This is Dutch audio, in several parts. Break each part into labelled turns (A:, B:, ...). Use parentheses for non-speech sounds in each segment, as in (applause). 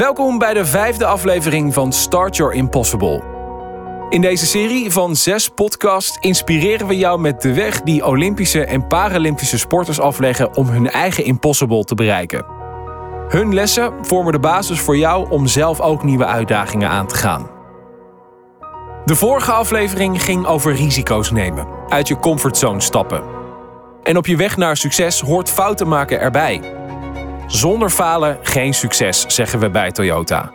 A: Welkom bij de vijfde aflevering van Start Your Impossible. In deze serie van zes podcasts inspireren we jou met de weg die Olympische en Paralympische sporters afleggen om hun eigen impossible te bereiken. Hun lessen vormen de basis voor jou om zelf ook nieuwe uitdagingen aan te gaan. De vorige aflevering ging over risico's nemen, uit je comfortzone stappen. En op je weg naar succes hoort fouten maken erbij. Zonder falen geen succes, zeggen we bij Toyota.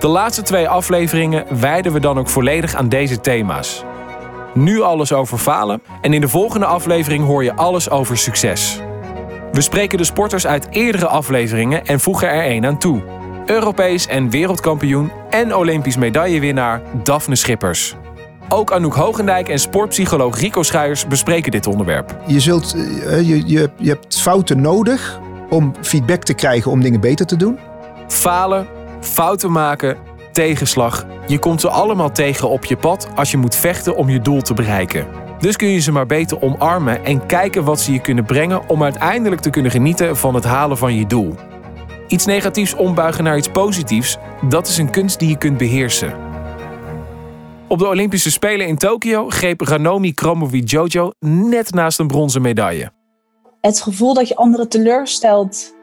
A: De laatste twee afleveringen wijden we dan ook volledig aan deze thema's. Nu alles over falen en in de volgende aflevering hoor je alles over succes. We spreken de sporters uit eerdere afleveringen en voegen er één aan toe. Europees en wereldkampioen en Olympisch medaillewinnaar Daphne Schippers. Ook Anouk Hogendijk en sportpsycholoog Rico Schuijers bespreken dit onderwerp.
B: Je, zult, eh, je, je, je hebt fouten nodig om feedback te krijgen om dingen beter te doen.
A: Falen, fouten maken, tegenslag. Je komt ze allemaal tegen op je pad als je moet vechten om je doel te bereiken. Dus kun je ze maar beter omarmen en kijken wat ze je kunnen brengen om uiteindelijk te kunnen genieten van het halen van je doel. Iets negatiefs ombuigen naar iets positiefs, dat is een kunst die je kunt beheersen. Op de Olympische Spelen in Tokio greep Ranomi Kromowidjojo net naast een bronzen medaille.
C: Het gevoel dat je anderen teleurstelt,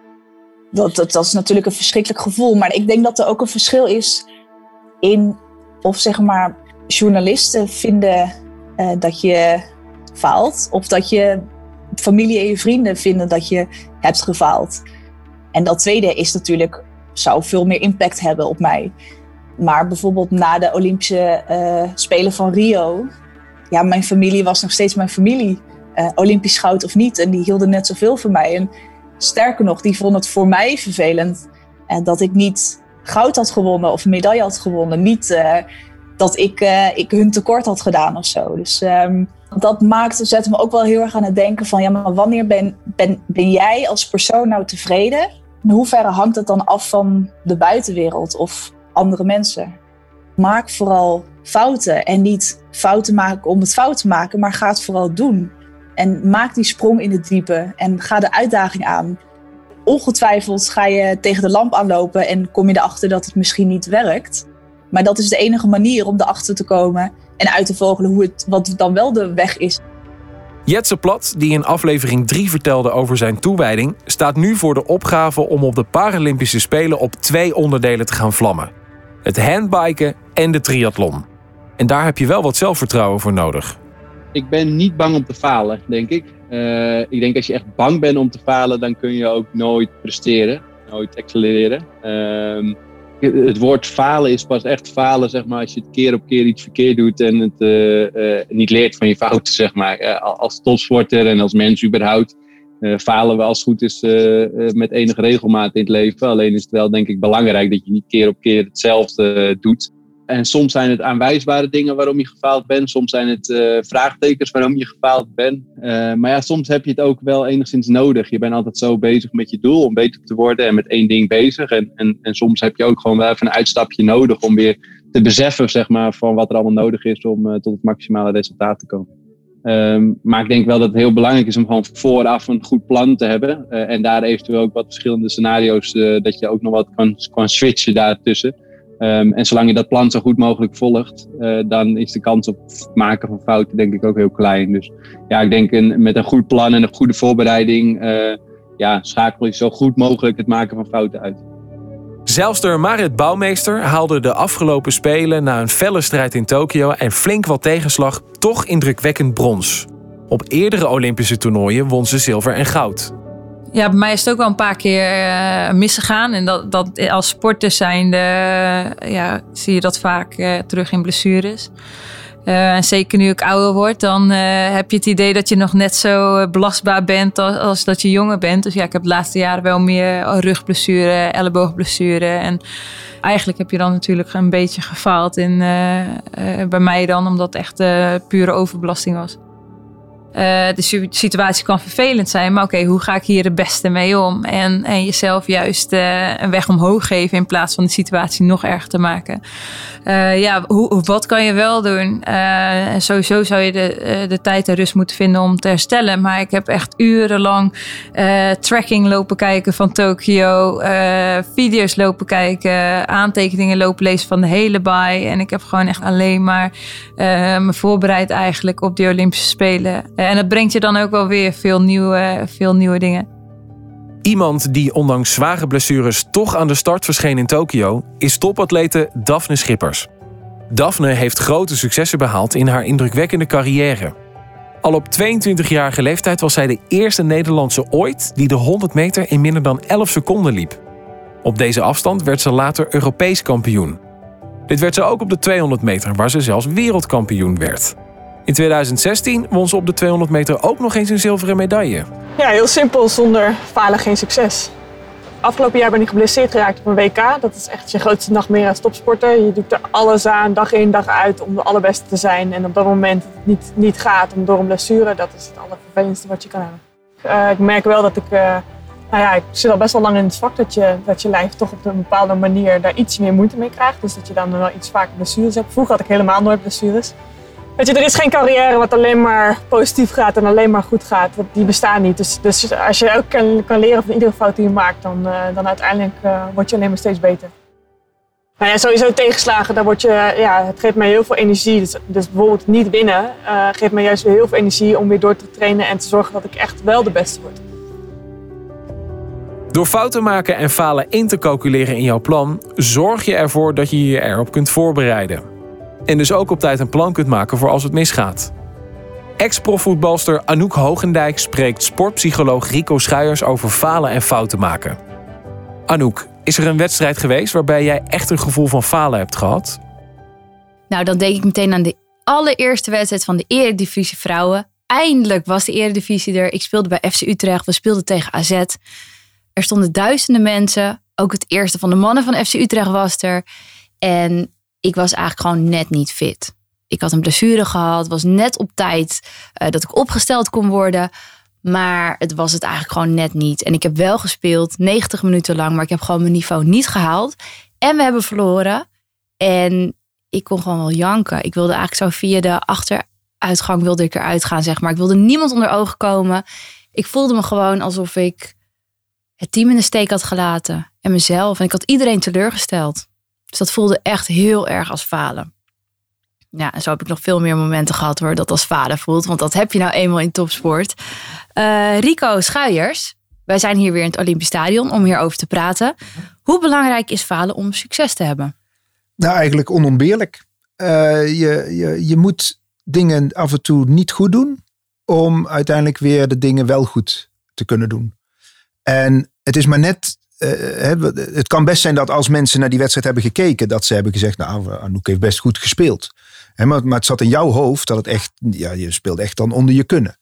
C: dat, dat, dat is natuurlijk een verschrikkelijk gevoel. Maar ik denk dat er ook een verschil is in of zeg maar journalisten vinden uh, dat je faalt, of dat je familie en je vrienden vinden dat je hebt gefaald. En dat tweede is natuurlijk, zou veel meer impact hebben op mij. Maar bijvoorbeeld na de Olympische uh, Spelen van Rio, ja, mijn familie was nog steeds mijn familie. Uh, Olympisch goud of niet. En die hielden net zoveel van mij. En sterker nog, die vonden het voor mij vervelend uh, dat ik niet goud had gewonnen of een medaille had gewonnen. Niet dat ik, ik hun tekort had gedaan of zo. Dus um, dat maakt, zet me ook wel heel erg aan het denken van... ja, maar wanneer ben, ben, ben jij als persoon nou tevreden? In hoeverre hangt het dan af van de buitenwereld of andere mensen? Maak vooral fouten en niet fouten maken om het fout te maken, maar ga het vooral doen. En maak die sprong in het diepe en ga de uitdaging aan. Ongetwijfeld ga je tegen de lamp aanlopen en kom je erachter dat het misschien niet werkt. Maar dat is de enige manier om erachter te komen en uit te vogelen hoe het, wat dan wel de weg is.
A: Jetse Plat, die in aflevering 3 vertelde over zijn toewijding, staat nu voor de opgave om op de Paralympische Spelen op twee onderdelen te gaan vlammen: het handbiken en de triathlon. En daar heb je wel wat zelfvertrouwen voor nodig.
D: Ik ben niet bang om te falen, denk ik. Uh, ik denk als je echt bang bent om te falen, dan kun je ook nooit presteren, nooit accelereren. Uh, het woord falen is pas echt falen, zeg maar, als je het keer op keer iets verkeerd doet en het uh, uh, niet leert van je fouten, (laughs) zeg maar. Als topsporter en als mens überhaupt falen we als het goed is met enige regelmaat in het leven. Alleen is het wel, denk ik, belangrijk dat je niet keer op keer hetzelfde doet. En soms zijn het aanwijsbare dingen waarom je gefaald bent. Soms zijn het uh, vraagtekens waarom je gefaald bent. Uh, maar ja, soms heb je het ook wel enigszins nodig. Je bent altijd zo bezig met je doel om beter te worden en met één ding bezig. En, en, en soms heb je ook gewoon wel even een uitstapje nodig om weer te beseffen zeg maar, van wat er allemaal nodig is om uh, tot het maximale resultaat te komen. Um, maar ik denk wel dat het heel belangrijk is om gewoon vooraf een goed plan te hebben. en daar eventueel ook wat verschillende scenario's, dat je ook nog wat kan, kan switchen daartussen. Um, en zolang je dat plan zo goed mogelijk volgt, uh, dan is de kans op het maken van fouten denk ik ook heel klein. Dus ja, ik denk een, met een goed plan en een goede voorbereiding, uh, ja, schakel je zo goed mogelijk het maken van fouten uit.
A: Zelfs Marit Bouwmeester haalde de afgelopen Spelen na een felle strijd in Tokio en flink wat tegenslag toch indrukwekkend brons. Op eerdere Olympische toernooien won ze zilver en goud.
E: Ja, bij mij is het ook wel een paar keer uh, misgegaan. En dat, dat als sporter zijnde uh, ja, zie je dat vaak uh, terug in blessures. en zeker nu ik ouder word, dan heb je het idee dat je nog net zo belastbaar bent als, dat je jonger bent. Dus ja, ik heb de laatste jaren wel meer rugblessure, elleboogblessure. En eigenlijk heb je dan natuurlijk een beetje gefaald in, bij mij dan, omdat het echt pure overbelasting was. Uh, de situatie kan vervelend zijn, maar oké, hoe ga ik hier het beste mee om? En, en jezelf juist uh, een weg omhoog geven in plaats van de situatie nog erger te maken. Uh, ja, hoe, wat kan je wel doen? sowieso zou je de, de tijd en rust moeten vinden om te herstellen. Maar ik heb echt urenlang tracking lopen kijken van Tokio, video's lopen kijken, aantekeningen lopen lezen van de hele baai. En ik heb gewoon echt alleen maar me voorbereid eigenlijk op de Olympische Spelen. En dat brengt je dan ook wel weer veel nieuwe, veel nieuwe dingen.
A: Iemand die ondanks zware blessures toch aan de start verscheen in Tokio is topatlete Daphne Schippers. Daphne heeft grote successen behaald in haar indrukwekkende carrière. Al op 22-jarige leeftijd was zij de eerste Nederlandse ooit die de 100 meter in minder dan 11 seconden liep. Op deze afstand werd ze later Europees kampioen. Dit werd ze ook op de 200 meter, waar ze zelfs wereldkampioen werd. In 2016 won ze op de 200 meter ook nog eens een zilveren medaille.
F: Ja, heel simpel. Zonder falen geen succes. Afgelopen jaar ben ik geblesseerd geraakt op een WK. Dat is echt je grootste nachtmerrie als topsporter. Je doet er alles aan, dag in dag uit, om de allerbeste te zijn. En op dat moment dat het niet, niet gaat om door een blessure, dat is het allervervelendste wat je kan hebben. Uh, ik merk wel dat ik, uh, nou ja, ik zit al best wel lang in het vak dat je, dat je lijf toch op een bepaalde manier daar iets meer moeite mee krijgt. Dus dat je dan wel iets vaker blessures hebt. Vroeger had ik helemaal nooit blessures. Weet je, er is geen carrière wat alleen maar positief gaat en alleen maar goed gaat. Die bestaan niet. Dus, dus als je ook kan, kan leren van iedere fout die je maakt, dan, uh, dan uiteindelijk uh, word je alleen maar steeds beter. Nou sowieso tegenslagen, daar word je, ja, het geeft mij heel veel energie. Dus, dus bijvoorbeeld niet winnen uh, geeft mij juist weer heel veel energie om weer door te trainen en te zorgen dat ik echt wel de beste word.
A: Door fouten maken en falen in te calculeren in jouw plan, zorg je ervoor dat je je erop kunt voorbereiden. En dus ook op tijd een plan kunt maken voor als het misgaat. Ex-profvoetbalster Anouk Hogendijk spreekt sportpsycholoog Rico Schuijers over falen en fouten maken. Anouk, is er een wedstrijd geweest waarbij jij echt een gevoel van falen hebt gehad?
G: Nou, dan denk ik meteen aan de allereerste wedstrijd van de Eredivisie Vrouwen. Eindelijk was de Eredivisie er. Ik speelde bij FC Utrecht, we speelden tegen AZ. Er stonden duizenden mensen. Ook het eerste van de mannen van FC Utrecht was er. En ik was eigenlijk gewoon net niet fit. Ik had een blessure gehad, was net op tijd uh, dat ik opgesteld kon worden. Maar het was het eigenlijk gewoon net niet. En ik heb wel gespeeld, 90 minuten lang, maar ik heb gewoon mijn niveau niet gehaald. En we hebben verloren. En ik kon gewoon wel janken. Ik wilde eigenlijk zo via de achteruitgang wilde ik eruit gaan, zeg maar. Ik wilde niemand onder ogen komen. Ik voelde me gewoon alsof ik het team in de steek had gelaten. En mezelf. En ik had iedereen teleurgesteld. Dus dat voelde echt heel erg als falen. Ja, en zo heb ik nog veel meer momenten gehad waar dat als falen voelt. Want dat heb je nou eenmaal in topsport. Uh, Rico Schuijers, wij zijn hier weer in het Olympisch Stadion om hierover te praten. Hoe belangrijk is falen om succes te hebben?
B: Nou, eigenlijk onontbeerlijk. Uh, je, je, je moet dingen af en toe niet goed doen om uiteindelijk weer de dingen wel goed te kunnen doen. En het is maar net uh, het kan best zijn dat als mensen naar die wedstrijd hebben gekeken, dat ze hebben gezegd, nou, Anouk heeft best goed gespeeld. maar, maar, het zat in jouw hoofd dat het echt, ja, je speelt echt dan onder je kunnen.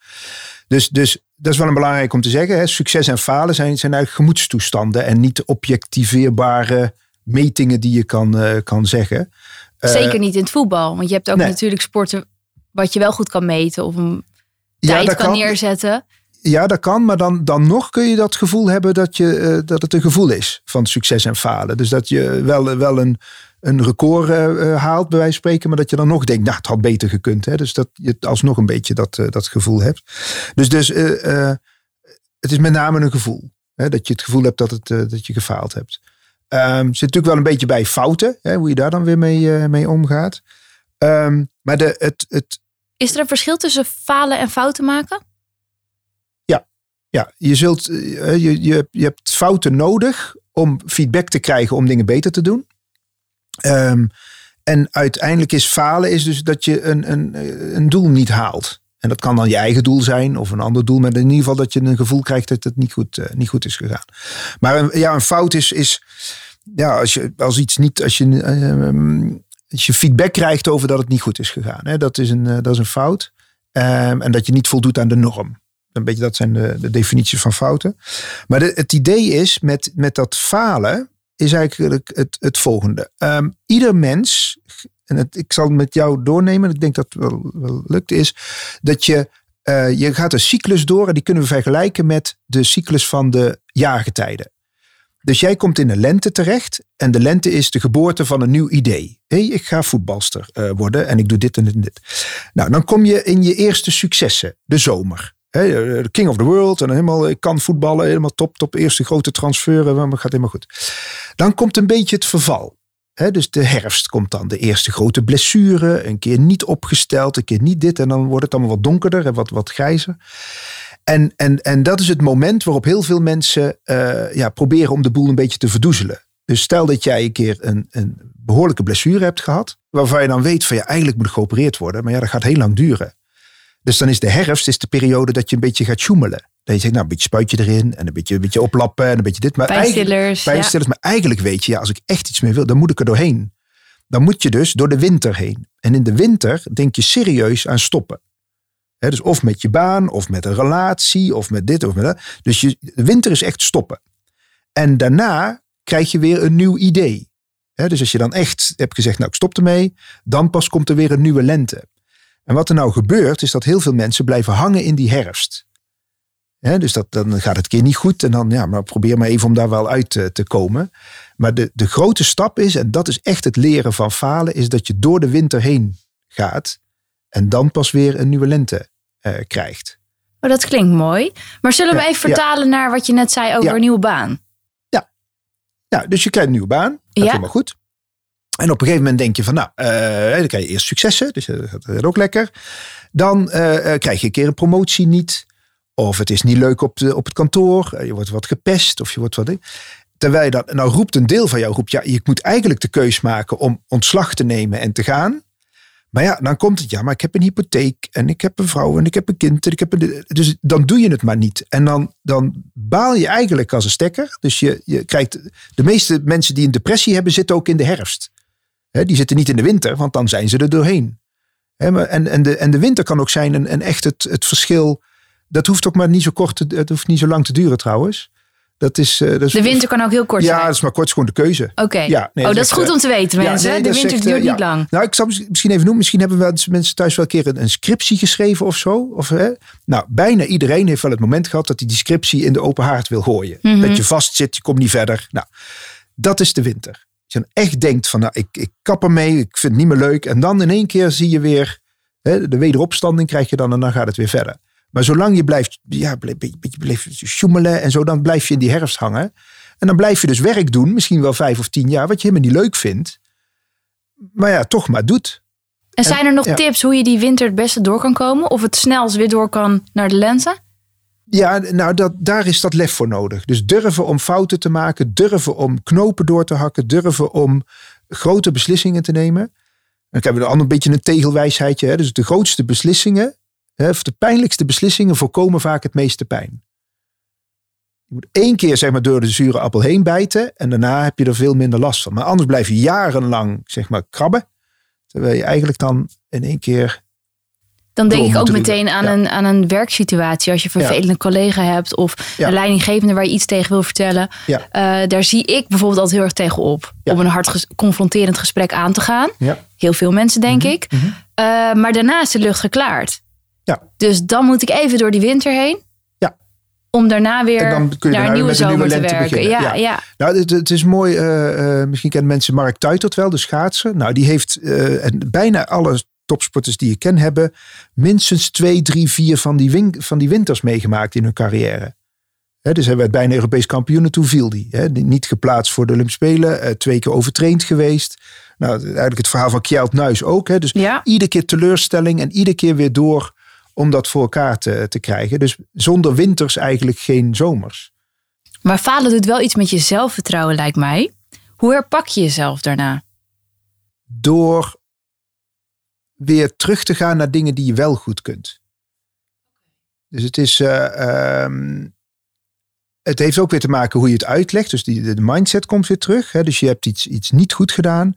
B: Dus, dus dat is wel een belangrijk om te zeggen. Hè. Succes en falen zijn, zijn eigenlijk gemoedstoestanden en niet objectiveerbare metingen die je kan, uh, kan zeggen.
G: Zeker niet in het voetbal, want je hebt ook natuurlijk sporten wat je wel goed kan meten of een tijd ja, kan, kan neerzetten.
B: Ja, dat kan, maar dan, dan nog kun je dat gevoel hebben dat, je, uh, dat het een gevoel is van succes en falen. Dus dat je wel, wel een, een record uh, haalt, bij wijze van spreken, maar dat je dan nog denkt, nou, het had beter gekund. Hè? Dus dat je alsnog een beetje dat, dat gevoel hebt. Dus, dus het is met name een gevoel. Hè? Dat je het gevoel hebt dat, het, dat je gefaald hebt. Um, zit natuurlijk wel een beetje bij fouten, hè? hoe je daar dan weer mee, mee omgaat. Um, maar de, het, het,
G: is er een verschil tussen falen en fouten maken?
B: Ja, je, zult, eh, je, je, je hebt fouten nodig om feedback te krijgen om dingen beter te doen. Um, en uiteindelijk is falen is dus dat je een, een, een doel niet haalt. En dat kan dan je eigen doel zijn of een ander doel. Maar in ieder geval dat je een gevoel krijgt dat het niet goed, niet goed is gegaan. Maar een, ja, een fout is, is ja, als, je, als iets niet, als je, uh, als je feedback krijgt over dat het niet goed is gegaan. Hè, dat, is een, dat is een fout. Um, en dat je niet voldoet aan de norm. Een beetje dat zijn de, de definities van fouten. Maar het idee is met, met dat falen is eigenlijk het, het volgende. Um, ieder mens, en het, ik zal het met jou doornemen, ik denk dat het wel, wel lukt, is dat je Eh, je gaat een cyclus door en die kunnen we vergelijken met de cyclus van de jaargetijden. Dus jij komt in de lente terecht en de lente is de geboorte van een nieuw idee. Hé, hey, ik ga voetbalster uh, worden en ik doe dit en dit en dit. Nou, dan kom je in je eerste successen, de zomer. Hey, eh, king of the world en helemaal, ik kan voetballen, helemaal top, top. Eerste grote transfer, maar gaat helemaal goed. Dan komt een beetje het verval. Dus de herfst komt dan de eerste grote blessure. Een keer niet opgesteld, een keer niet dit. En dan wordt het allemaal wat donkerder en wat, wat grijzer. En, en, en dat is het moment waarop heel veel mensen ja, proberen om de boel een beetje te verdoezelen. Dus stel dat jij een keer een, een behoorlijke blessure hebt gehad. Waarvan je dan weet van ja, eigenlijk moet geopereerd worden. Maar ja, dat gaat heel lang duren. Dus dan is de herfst is de periode dat je een beetje gaat sjoemelen. Dat je zegt, nou, een beetje spuitje erin en een beetje, een beetje oplappen en een beetje dit. Maar. Bijstillers. Ja. Maar eigenlijk weet je, ja, als ik echt iets meer wil, dan moet ik er doorheen. Dan moet je dus door de winter heen. En in de winter denk je serieus aan stoppen. He, dus of met je baan, of met een relatie, of met dit of met dat. Dus je, de winter is echt stoppen. En daarna krijg je weer een nieuw idee. He, dus als je dan echt hebt gezegd, nou ik stop ermee, dan pas komt er weer een nieuwe lente. En wat er nou gebeurt, is dat heel veel mensen blijven hangen in die herfst. dus dat, dan gaat het keer niet goed en dan ja, maar probeer maar even om daar wel uit te, te, komen. Maar de, de grote stap is, en dat is echt het leren van falen, is dat je door de winter heen gaat en dan pas weer een nieuwe lente uh, krijgt.
G: Oh, dat klinkt mooi. Maar zullen we even vertalen ja. naar wat je net zei over
B: Ja.
G: een nieuwe baan?
B: Ja. ja, dus je krijgt een nieuwe baan. Dat
G: Ja.
B: is helemaal goed. En op een gegeven moment denk je van, nou, eh, dan krijg je eerst successen. Dus dat gaat ook lekker. Dan eh, eh, krijg je een keer een promotie niet. Of het is niet leuk op, de, op het kantoor. Je wordt wat gepest of je wordt wat... Terwijl je dat, nou roept een deel van jou, roept, ja, je moet eigenlijk de keus maken om ontslag te nemen en te gaan. Maar ja, dan komt het, ja, maar ik heb een hypotheek en ik heb een vrouw en ik heb een kind. Ik heb een, dus dan doe je het maar niet. En dan, dan baal je eigenlijk als een stekker. Dus je, je krijgt, de meeste mensen die een depressie hebben, zitten ook in de herfst. Die zitten niet in de winter, want dan zijn ze er doorheen. Maar, en, en, de, en de winter kan ook zijn een echt het, het verschil. Dat hoeft ook maar niet zo kort, te, het hoeft niet zo lang te duren trouwens. Dat is, eh, dat is,
G: De winter kan ook heel kort
B: ja,
G: zijn.
B: dat is maar kort, is gewoon de keuze.
G: Oké.
B: Ja, nee,
G: oh, dat
B: dat
G: is goed om te weten,
B: Ja,
G: mensen.
B: nee,
G: de winter
B: echt, eh,
G: duurt
B: ja.
G: niet lang.
B: Nou, ik zal mis- misschien even noemen. Misschien hebben wel mensen thuis wel een keer een, een scriptie geschreven of zo. Of, hè? Nou, bijna iedereen heeft wel het moment gehad dat hij die scriptie in de open haard wil gooien.
G: Mhm.
B: Dat je vastzit, je komt niet verder. Nou, dat is de winter. Je dan echt denkt van, nou, ik, ik kap ermee, ik vind het niet meer leuk. En dan in één keer zie je weer, hè, de wederopstanding krijg je dan en dan gaat het weer verder. Maar zolang je blijft, ja, blijf, beetje blijft sjoemelen en zo, dan blijf je in die herfst hangen. En dan blijf je dus werk doen, misschien wel vijf of tien jaar, wat je helemaal niet leuk vindt. Maar ja, toch maar doet.
G: En zijn er nog
B: ja.
G: tips hoe je die winter het beste door kan komen? Of het snelst weer door kan naar de lente?
B: Ja, nou, dat, daar is dat lef voor nodig. Dus durven om fouten te maken, durven om knopen door te hakken, durven om grote beslissingen te nemen. Dan hebben we een beetje een tegelwijsheidje. Hè? Dus de grootste beslissingen, hè, of de pijnlijkste beslissingen, voorkomen vaak het meeste pijn. Je moet één keer zeg maar, door de zure appel heen bijten en daarna heb je er veel minder last van. Maar anders blijf je jarenlang zeg maar, krabben. Terwijl je eigenlijk dan in één keer
G: Dan denk ik ook meteen aan,
B: Ja.
G: een, aan een werksituatie. Als je een vervelende collega hebt of
B: Ja.
G: een leidinggevende waar je iets tegen wil vertellen. Eh, daar zie ik bijvoorbeeld altijd heel erg tegen op. Om een hard ges- confronterend gesprek aan te gaan. Heel veel mensen, denk ik.
B: mhm.
G: Eh, maar daarna is de lucht geklaard.
B: Ja.
G: Dus dan moet ik even door die winter heen.
B: Ja.
G: Om daarna weer
B: En dan kun je
G: naar een nieuwe
B: met een nieuwe
G: zomer te werken.
B: beginnen.
G: Ja,
B: Ja.
G: ja.
B: Nou, het, het is mooi. eh, misschien kennen mensen Mark Tuitert wel, de schaatser. Nou, die heeft en bijna alle topsporters die ik ken hebben minstens twee, drie, vier van die, win- van die winters meegemaakt in hun carrière. Hè, dus hij werd bijna Europees kampioen en toen viel hij. Hè, niet geplaatst voor de Olympische Spelen, eh, twee keer overtraind geweest. Nou, eigenlijk het verhaal van Kjeld Nuis ook. Hè, dus
G: Ja.
B: iedere keer teleurstelling en iedere keer weer door om dat voor elkaar te, te krijgen. Dus zonder winters eigenlijk geen zomers.
G: Maar falen doet wel iets met je zelfvertrouwen, lijkt mij. Hoe herpak je jezelf daarna?
B: door weer terug te gaan naar dingen die je wel goed kunt. Dus het is. eh, ehm, het heeft ook weer te maken hoe je het uitlegt. Dus die, de mindset komt weer terug. Hè? Dus je hebt iets, iets niet goed gedaan.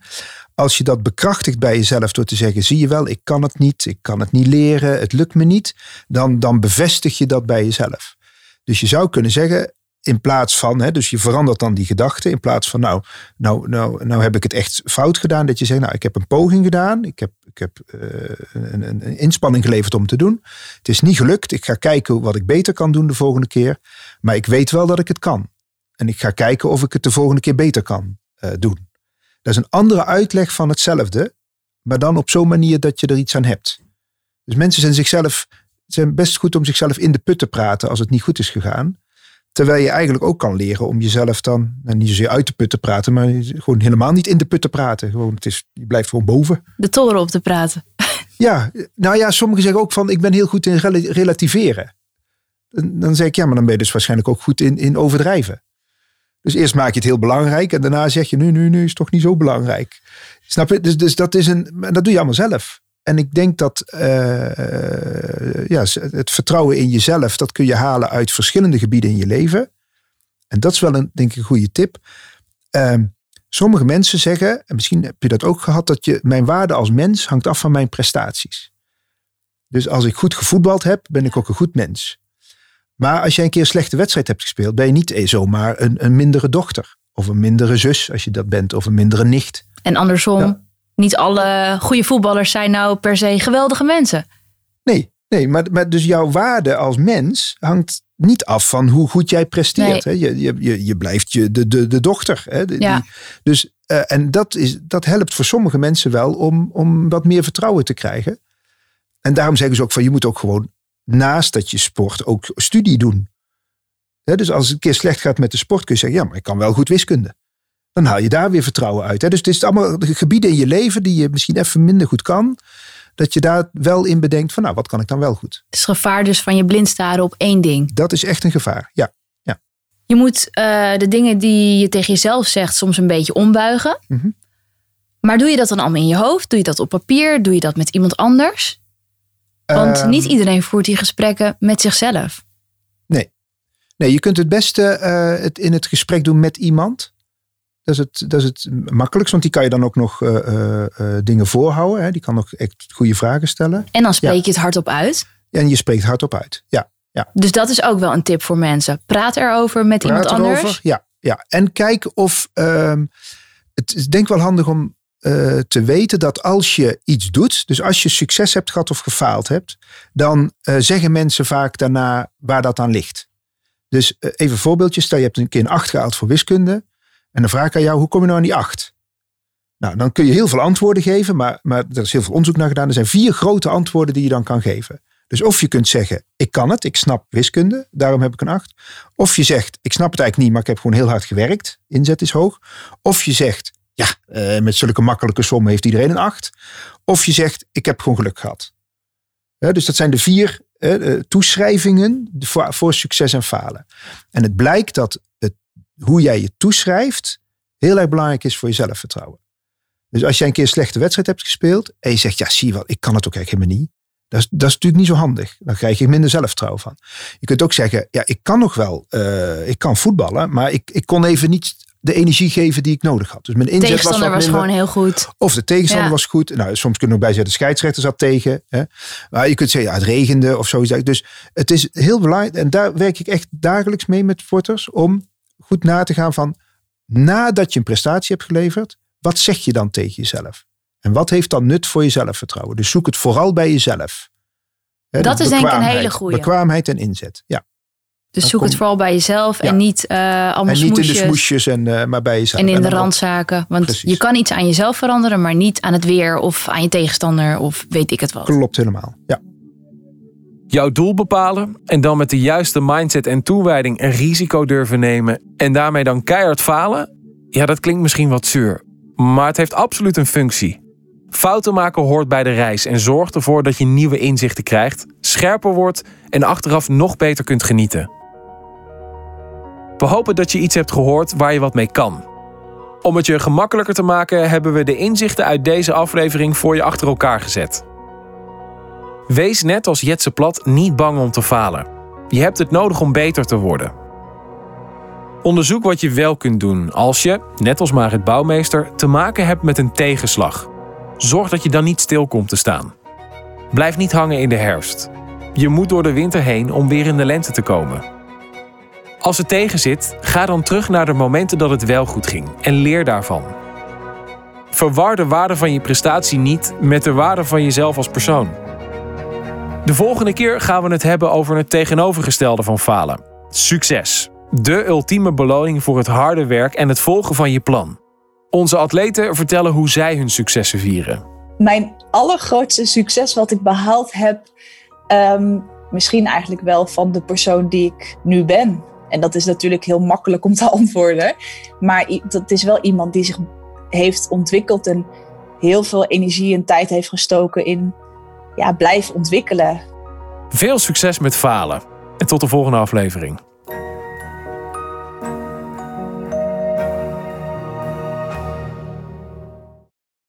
B: Als je dat bekrachtigt bij jezelf door te zeggen: zie je wel, ik kan het niet, ik kan het niet leren, het lukt me niet. Dan, dan bevestig je dat bij jezelf. Dus je zou kunnen zeggen: in plaats van, hè, dus je verandert dan die gedachte. In plaats van, nou, nou, nou, nou heb ik het echt fout gedaan. Dat je zegt, nou, ik heb een poging gedaan. Ik heb, ik heb eh, een, een, een inspanning geleverd om te doen. Het is niet gelukt. Ik ga kijken wat ik beter kan doen de volgende keer. Maar ik weet wel dat ik het kan. En ik ga kijken of ik het de volgende keer beter kan eh, doen. Dat is een andere uitleg van hetzelfde. Maar dan op zo'n manier dat je er iets aan hebt. Dus mensen zijn zichzelf zijn best goed om zichzelf in de put te praten als het niet goed is gegaan. Terwijl je eigenlijk ook kan leren om jezelf dan, nou niet zozeer uit de put te praten, maar gewoon helemaal niet in de put te praten. Gewoon, het is, je blijft gewoon boven.
G: De toren op te praten. (laughs)
B: Ja, nou ja, sommigen zeggen ook van ik ben heel goed in rela- relativeren. En Dan zeg ik ja, maar dan ben je dus waarschijnlijk ook goed in, in overdrijven. Dus eerst maak je het heel belangrijk en daarna zeg je nu, nu, nu is het toch niet zo belangrijk. Snap je? Dus, dus dat is een, maar dat doe je allemaal zelf. En ik denk dat eh, ja, het vertrouwen in jezelf, dat kun je halen uit verschillende gebieden in je leven. En dat is wel een, denk ik, een goede tip. Ehm, sommige mensen zeggen, en misschien heb je dat ook gehad, dat je, mijn waarde als mens hangt af van mijn prestaties. Dus als ik goed gevoetbald heb, ben ik ook een goed mens. Maar als jij een keer een slechte wedstrijd hebt gespeeld, ben je niet eh, zomaar een, een mindere dochter. Of een mindere zus, als je dat bent, of een mindere nicht.
G: En andersom,
B: Ja.
G: Niet alle goede voetballers zijn nou per se geweldige mensen.
B: Nee, nee maar, maar dus jouw waarde als mens hangt niet af van hoe goed jij presteert. Hè? Je, je, je, blijft je, de, de, de dochter. Hè? De-
G: Ja.
B: die- dus, eh, en dat, is, dat helpt voor sommige mensen wel om, om wat meer vertrouwen te krijgen. En daarom zeggen ze ook van je moet ook gewoon naast dat je sport ook studie doen. Hè, dus als het een keer slecht gaat met de sport kun je zeggen, ja, maar ik kan wel goed wiskunde. Dan haal je daar weer vertrouwen uit. Hè? Dus het is allemaal de gebieden in je leven die je misschien even minder goed kan. Dat je daar wel in bedenkt van, nou, wat kan ik dan wel goed?
G: Het is gevaar dus van je blind staren op één ding.
B: Dat is echt een gevaar. Ja,
G: Je moet eh, de dingen die je tegen jezelf zegt soms een beetje ombuigen.
B: Mhm.
G: Maar doe je dat dan allemaal in je hoofd? Doe je dat op papier? Doe je dat met iemand anders? Want
B: Ehm,
G: niet iedereen voert die gesprekken met zichzelf.
B: Nee, je kunt het beste eh, het in het gesprek doen met iemand. Dat is het, dat is het makkelijkst, want die kan je dan ook nog eh, eh, eh, dingen voorhouden. Hè? Die kan ook echt goede vragen stellen.
G: En dan spreek
B: Ja.
G: je het hardop uit.
B: En je spreekt hardop uit. Ja,
G: Dus dat is ook wel een tip voor mensen. Praat erover met iemand anders.
B: erover. Ja, ja. En kijk of. ehm, het is denk ik wel handig om te weten dat als je iets doet, dus als je succes hebt gehad of gefaald hebt, dan zeggen mensen vaak daarna waar dat aan ligt. Dus even een voorbeeldje. Stel je hebt een keer een 8 gehaald voor wiskunde. En dan vraag ik aan jou, hoe kom je nou aan die 8? Nou, dan kun je heel veel antwoorden geven, maar, maar er is heel veel onderzoek naar gedaan. Er zijn vier grote antwoorden die je dan kan geven. Dus of je kunt zeggen, ik kan het, ik snap wiskunde, daarom heb ik een 8. Of je zegt, ik snap het eigenlijk niet, maar ik heb gewoon heel hard gewerkt, inzet is hoog. Of je zegt, ja, eh, met zulke makkelijke sommen heeft iedereen een 8. Of je zegt, ik heb gewoon geluk gehad. Dus dat zijn de vier toeschrijvingen voor, voor succes en falen. En het blijkt dat hoe jij je toeschrijft heel erg belangrijk is voor je zelfvertrouwen. Dus als jij een keer een slechte wedstrijd hebt gespeeld en je zegt, ja, zie je wel, ik kan het ook eigenlijk helemaal niet. Dat is, dat is natuurlijk niet zo handig. Dan krijg je minder zelfvertrouwen van. Je kunt ook zeggen, ja, ik kan nog wel, eh, ik kan voetballen, maar ik, ik kon even niet de energie geven die ik nodig had. Dus mijn
G: De
B: inzet was,
G: tegenstander was,
B: minder.
G: gewoon heel goed.
B: Of de tegenstander
G: Ja.
B: was goed. Nou, soms kunnen we ook bijzetten, de scheidsrechter zat tegen. Hè. Maar je kunt zeggen, ja, het regende of zoiets. Dus het is heel belangrijk. En daar werk ik echt dagelijks mee met sporters. Om goed na te gaan van, nadat je een prestatie hebt geleverd. Wat zeg je dan tegen jezelf? En wat heeft dan nut voor je zelfvertrouwen? Dus zoek het vooral bij jezelf.
G: Dat
B: de
G: is denk ik een hele goeie.
B: Bekwaamheid en inzet. Ja.
G: Dus
B: Dan
G: zoek het vooral bij jezelf
B: Ja.
G: en niet eh allemaal
B: En niet in de
G: smoesjes.
B: en, eh, maar bij jezelf.
G: En in de randzaken. Want
B: Precies.
G: je kan iets aan jezelf veranderen, maar niet aan het weer of aan je tegenstander of weet ik het wat.
B: Klopt helemaal. Ja.
A: Jouw doel bepalen en dan met de juiste mindset en toewijding een risico durven nemen en daarmee dan keihard falen? Ja, dat klinkt misschien wat zuur, maar het heeft absoluut een functie. Fouten maken hoort bij de reis en zorgt ervoor dat je nieuwe inzichten krijgt, scherper wordt en achteraf nog beter kunt genieten. We hopen dat je iets hebt gehoord waar je wat mee kan. Om het je gemakkelijker te maken hebben we de inzichten uit deze aflevering voor je achter elkaar gezet. Wees net als Jetse Plat niet bang om te falen. Je hebt het nodig om beter te worden. Onderzoek wat je wel kunt doen als je, net als Marit Bouwmeester, te maken hebt met een tegenslag. Zorg dat je dan niet stil komt te staan. Blijf niet hangen in de herfst. Je moet door de winter heen om weer in de lente te komen. Als het tegenzit, ga dan terug naar de momenten dat het wel goed ging en leer daarvan. Verwar de waarde van je prestatie niet met de waarde van jezelf als persoon. De volgende keer gaan we het hebben over het tegenovergestelde van falen: succes. De ultieme beloning voor het harde werk en het volgen van je plan. Onze atleten vertellen hoe zij hun successen vieren.
C: Mijn allergrootste succes wat ik behaald heb, ehm, misschien eigenlijk wel van de persoon die ik nu ben. En dat is natuurlijk heel makkelijk om te (laughs) antwoorden. Maar dat is wel iemand die zich heeft ontwikkeld en heel veel energie en tijd heeft gestoken in ja, blijven ontwikkelen.
A: Veel succes met falen en tot de volgende aflevering.